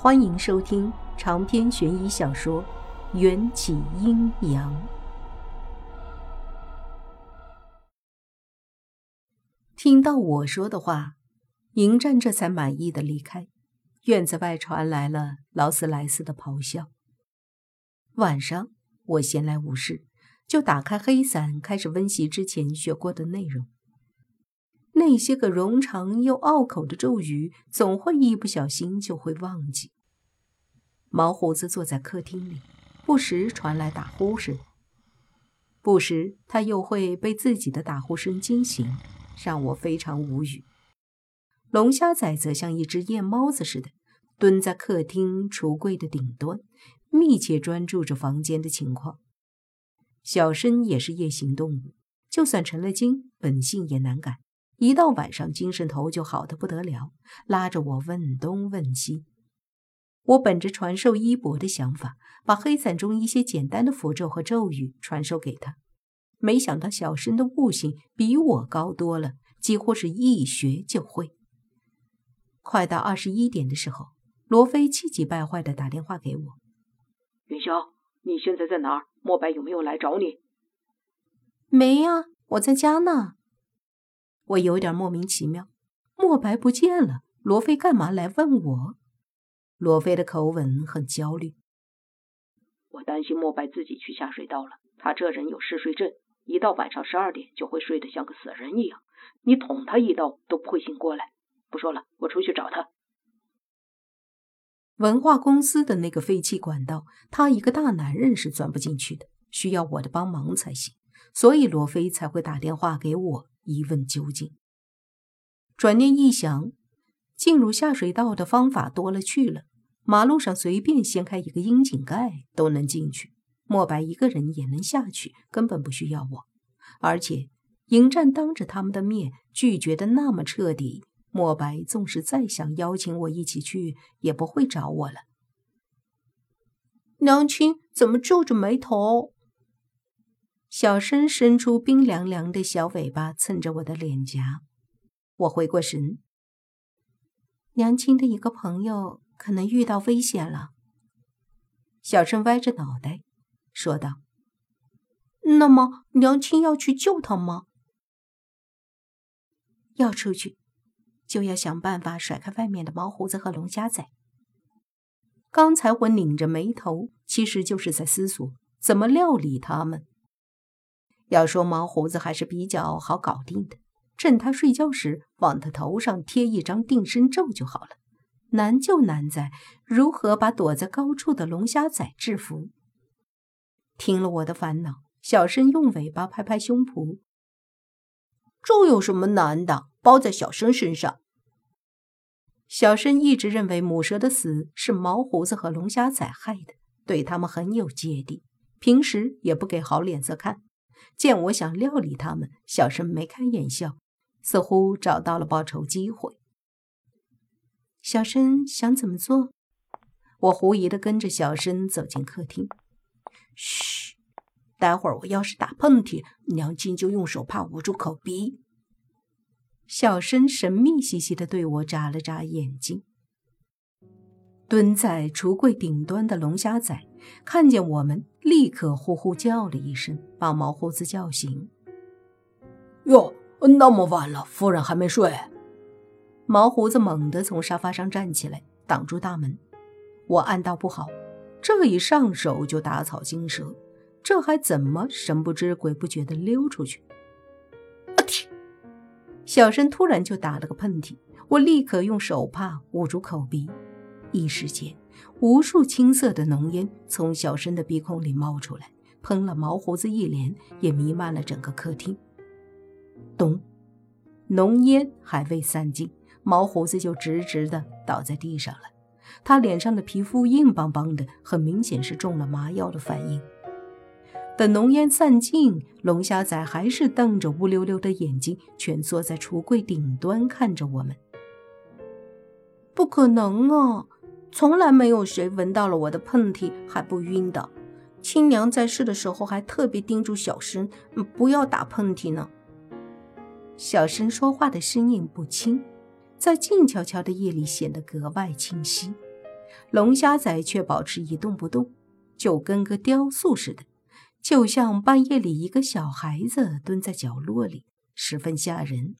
欢迎收听长篇悬疑小说《缘起阴阳》。听到我说的话，迎战这才满意的离开。院子外传来了劳斯莱斯的咆哮。晚上我闲来无事，就打开黑伞，开始温习之前学过的内容。那些个冗长又拗口的咒语，总会一不小心就会忘记。毛胡子坐在客厅里，不时传来打呼声，不时他又会被自己的打呼声惊醒，让我非常无语。龙虾仔则像一只夜猫子似的，蹲在客厅橱柜的顶端，密切专注着房间的情况。小生也是夜行动物，就算成了精，本性也难改。一到晚上，精神头就好的不得了，拉着我问东问西。我本着传授衣钵的想法，把黑伞中一些简单的符咒和咒语传授给他。没想到小申的悟性比我高多了，几乎是一学就会。快到二十一点的时候，罗非气急败坏的打电话给我：“云霄，你现在在哪儿？莫白有没有来找你？”“没呀，我在家呢。”我有点莫名其妙，墨白不见了，罗非干嘛来问我？罗非的口吻很焦虑。我担心墨白自己去下水道了，他这人有嗜睡症，一到晚上十二点就会睡得像个死人一样，你捅他一刀都不会醒过来。不说了，我出去找他。文化公司的那个废弃管道，他一个大男人是钻不进去的，需要我的帮忙才行，所以罗非才会打电话给我。一问究竟，转念一想，进入下水道的方法多了去了。马路上随便掀开一个窨井盖都能进去，莫白一个人也能下去，根本不需要我。而且迎战当着他们的面拒绝的那么彻底，莫白纵使再想邀请我一起去，也不会找我了。娘亲怎么皱着眉头？小生伸出冰凉凉的小尾巴，蹭着我的脸颊。我回过神，娘亲的一个朋友可能遇到危险了。小生歪着脑袋说道：“那么，娘亲要去救他吗？要出去，就要想办法甩开外面的毛胡子和龙虾仔。”刚才我拧着眉头，其实就是在思索怎么料理他们。要说毛胡子还是比较好搞定的，趁他睡觉时往他头上贴一张定身咒就好了。难就难在如何把躲在高处的龙虾仔制服。听了我的烦恼，小申用尾巴拍拍胸脯：“这有什么难的？包在小申身上。”小申一直认为母蛇的死是毛胡子和龙虾仔害的，对他们很有芥蒂，平时也不给好脸色看。见我想料理他们，小生眉开眼笑，似乎找到了报仇机会。小生想怎么做？我狐疑的跟着小生走进客厅。嘘，待会儿我要是打喷嚏，娘亲就用手帕捂住口鼻。小生神秘兮兮的对我眨了眨眼睛。蹲在橱柜顶端的龙虾仔看见我们，立刻呼呼叫了一声，把毛胡子叫醒。哟，那么晚了，夫人还没睡？毛胡子猛地从沙发上站起来，挡住大门。我暗道不好，这一上手就打草惊蛇，这还怎么神不知鬼不觉地溜出去？啊天！小申突然就打了个喷嚏，我立刻用手帕捂住口鼻。一时间，无数青色的浓烟从小申的鼻孔里冒出来，喷了毛胡子一脸，也弥漫了整个客厅。咚！浓烟还未散尽，毛胡子就直直的倒在地上了。他脸上的皮肤硬邦邦的，很明显是中了麻药的反应。等浓烟散尽，龙虾仔还是瞪着乌溜溜的眼睛，蜷缩在橱柜顶端看着我们。不可能啊！从来没有谁闻到了我的喷嚏还不晕的。亲娘在世的时候还特别叮嘱小生不要打喷嚏呢。小生说话的声音不轻，在静悄悄的夜里显得格外清晰。龙虾仔却保持一动不动，就跟个雕塑似的，就像半夜里一个小孩子蹲在角落里，十分吓人。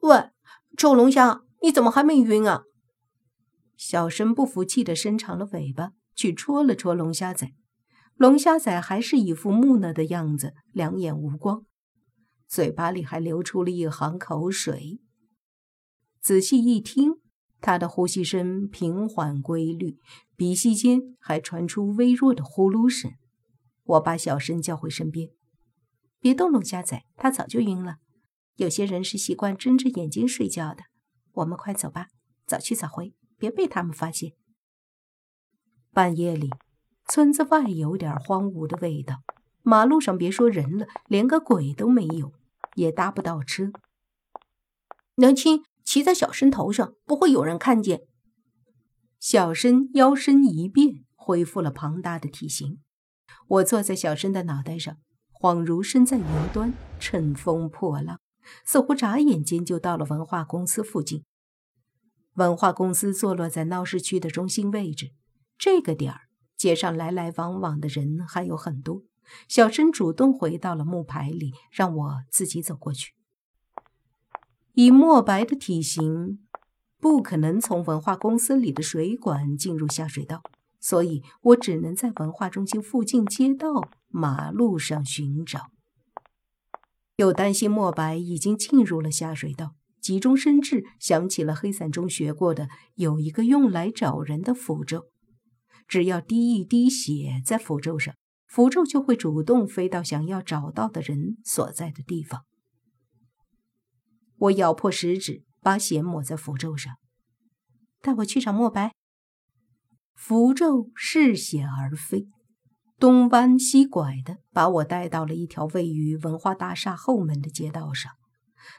喂，臭龙虾，你怎么还没晕啊？小申不服气的伸长了尾巴去戳了戳龙虾仔，龙虾仔还是一副木讷的样子，两眼无光，嘴巴里还流出了一行口水。仔细一听。他的呼吸声平缓规律，鼻息间还传出微弱的呼噜声。我把小申叫回身边，别动龙虾仔，他早就晕了。有些人是习惯睁着眼睛睡觉的。我们快走吧，早去早回，别被他们发现。半夜里，村子外有点荒芜的味道，马路上别说人了，连个鬼都没有，也搭不到车。娘亲。骑在小申头上，不会有人看见。小申腰身一变，恢复了庞大的体型。我坐在小申的脑袋上，恍如身在云端，乘风破浪，似乎眨眼间就到了文化公司附近。文化公司坐落在闹市区的中心位置，这个点儿街上来来往往的人还有很多。小申主动回到了木牌里，让我自己走过去。以墨白的体型，不可能从文化公司里的水管进入下水道，所以我只能在文化中心附近街道、马路上寻找。又担心墨白已经进入了下水道，急中生智，想起了黑伞中学过的有一个用来找人的符咒，只要滴一滴血在符咒上，符咒就会主动飞到想要找到的人所在的地方。我咬破食指，把血抹在符咒上。带我去找墨白。符咒嗜血而飞，东弯西拐的把我带到了一条位于文化大厦后门的街道上。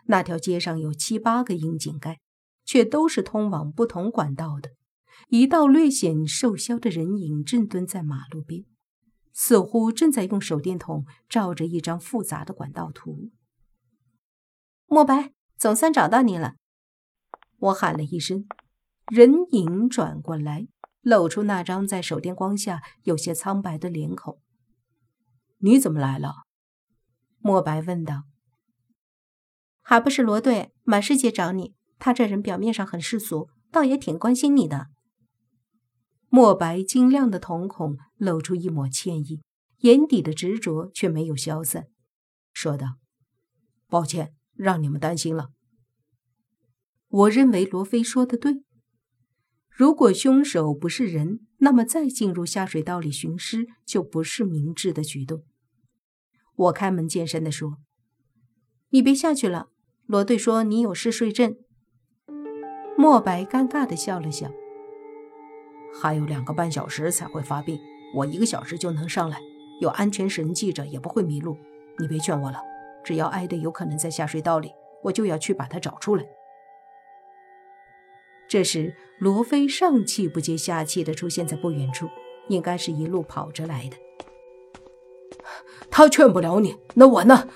那条街上有七八个窨井盖，却都是通往不同管道的。一道略显瘦削的人影正蹲在马路边，似乎正在用手电筒照着一张复杂的管道图。墨白。总算找到你了，我喊了一声，人影转过来，露出那张在手电光下有些苍白的脸孔。你怎么来了？莫白问道。还不是罗队满世界找你，他这人表面上很世俗，倒也挺关心你的。墨白晶亮的瞳孔露出一抹歉意，眼底的执着却没有消散，说道：“抱歉。”让你们担心了。我认为罗非说的对。如果凶手不是人，那么再进入下水道里寻尸就不是明智的举动。我开门见山地说：“你别下去了。”罗队说：“你有嗜睡症。”莫白尴尬地笑了笑：“还有两个半小时才会发病，我一个小时就能上来，有安全绳系着也不会迷路。你别劝我了。”只要艾德有可能在下水道里，我就要去把他找出来。这时，罗非上气不接下气地出现在不远处，应该是一路跑着来的。他劝不了你，那我呢？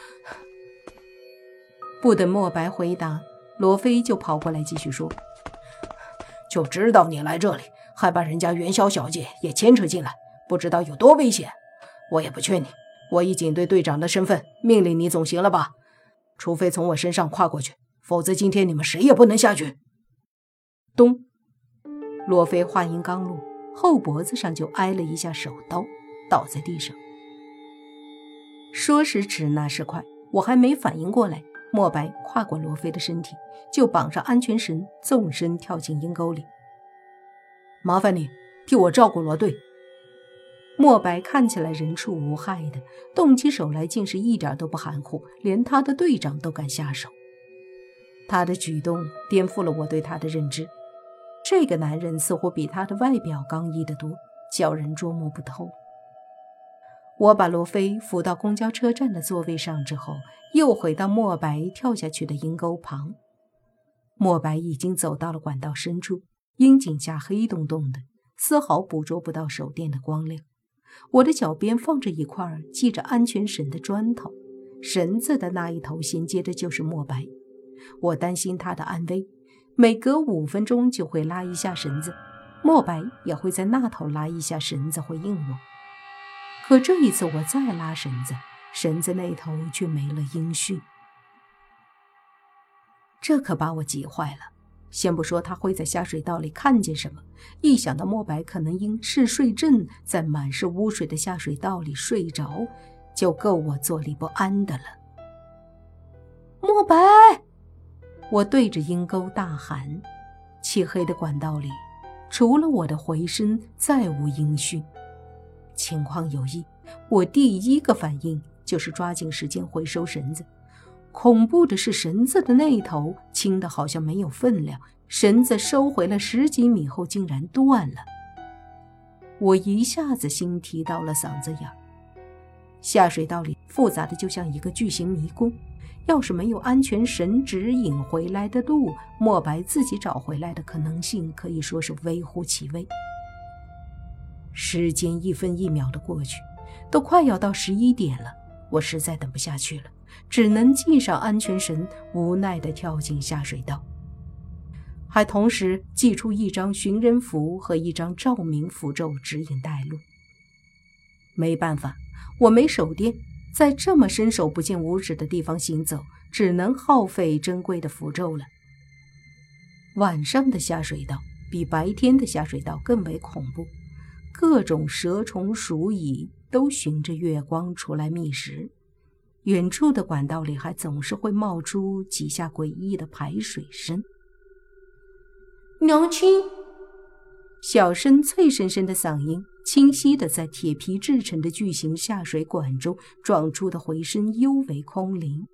不等莫白回答，罗非就跑过来继续说：“就知道你来这里，还把人家元宵小姐也牵扯进来，不知道有多危险。我也不劝你。”我以警队队长的身份命令你总行了吧？除非从我身上跨过去，否则今天你们谁也不能下去。咚！罗非话音刚落，后脖子上就挨了一下手刀，倒在地上。说时迟，那时快，我还没反应过来，莫白跨过罗非的身体，就绑上安全绳，纵身跳进阴沟里。麻烦你替我照顾罗队。莫白看起来人畜无害的，动起手来竟是一点都不含糊，连他的队长都敢下手。他的举动颠覆了我对他的认知。这个男人似乎比他的外表刚毅得多，叫人捉摸不透。我把罗非扶到公交车站的座位上之后，又回到莫白跳下去的阴沟旁。莫白已经走到了管道深处，阴井下黑洞洞的，丝毫捕捉不到手电的光亮。我的脚边放着一块系着安全绳的砖头，绳子的那一头衔接的就是莫白。我担心他的安危，每隔五分钟就会拉一下绳子。莫白也会在那头拉一下绳子回应我。可这一次我再拉绳子，绳子那头却没了音讯。这可把我急坏了。先不说他会在下水道里看见什么，一想到莫白可能因嗜睡症在满是污水的下水道里睡着，就够我坐立不安的了。莫白，我对着阴沟大喊。漆黑的管道里，除了我的回声，再无音讯。情况有异，我第一个反应就是抓紧时间回收绳子。恐怖的是，绳子的那一头轻的好像没有分量，绳子收回了十几米后竟然断了。我一下子心提到了嗓子眼儿。下水道里复杂的就像一个巨型迷宫，要是没有安全绳指引回来的路，莫白自己找回来的可能性可以说是微乎其微。时间一分一秒的过去，都快要到十一点了，我实在等不下去了。只能系上安全绳，无奈地跳进下水道，还同时寄出一张寻人符和一张照明符咒指引带路。没办法，我没手电，在这么伸手不见五指的地方行走，只能耗费珍贵的符咒了。晚上的下水道比白天的下水道更为恐怖，各种蛇虫鼠蚁都循着月光出来觅食。远处的管道里还总是会冒出几下诡异的排水声。娘亲，小声脆生生的嗓音，清晰的在铁皮制成的巨型下水管中撞出的回声尤为空灵。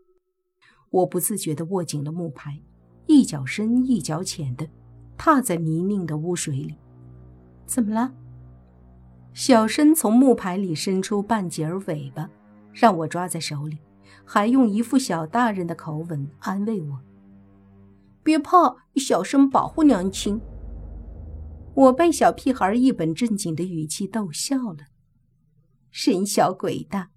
我不自觉地握紧了木牌，一脚深一脚浅的踏在泥泞的污水里。怎么了？小申从木牌里伸出半截尾巴。让我抓在手里，还用一副小大人的口吻安慰我：“别怕，小生保护娘亲。”我被小屁孩一本正经的语气逗笑了。神小鬼大，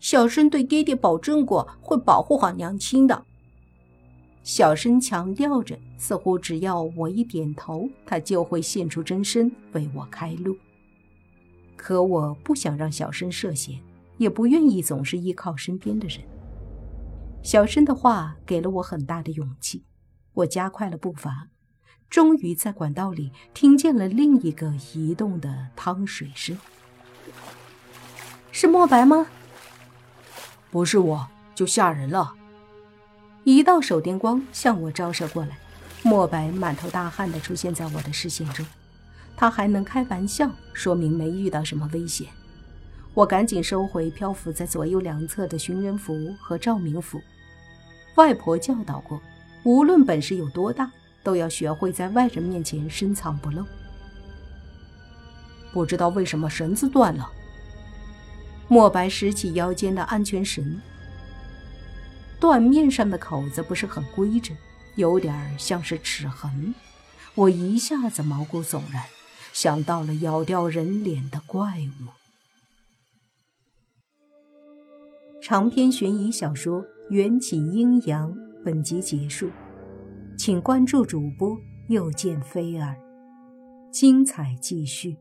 小生对爹爹保证过会保护好娘亲的。小申强调着，似乎只要我一点头，他就会现出真身为我开路。可我不想让小申涉险。也不愿意总是依靠身边的人。小申的话给了我很大的勇气，我加快了步伐，终于在管道里听见了另一个移动的汤水声。是墨白吗？不是我，就吓人了。一道手电光向我照射过来，墨白满头大汗地出现在我的视线中。他还能开玩笑，说明没遇到什么危险。我赶紧收回漂浮在左右两侧的寻人符和照明符。外婆教导过，无论本事有多大，都要学会在外人面前深藏不露。不知道为什么绳子断了。莫白拾起腰间的安全绳，断面上的口子不是很规整，有点像是齿痕。我一下子毛骨悚然，想到了咬掉人脸的怪物。长篇悬疑小说《缘起阴阳》本集结束，请关注主播又见菲儿，精彩继续。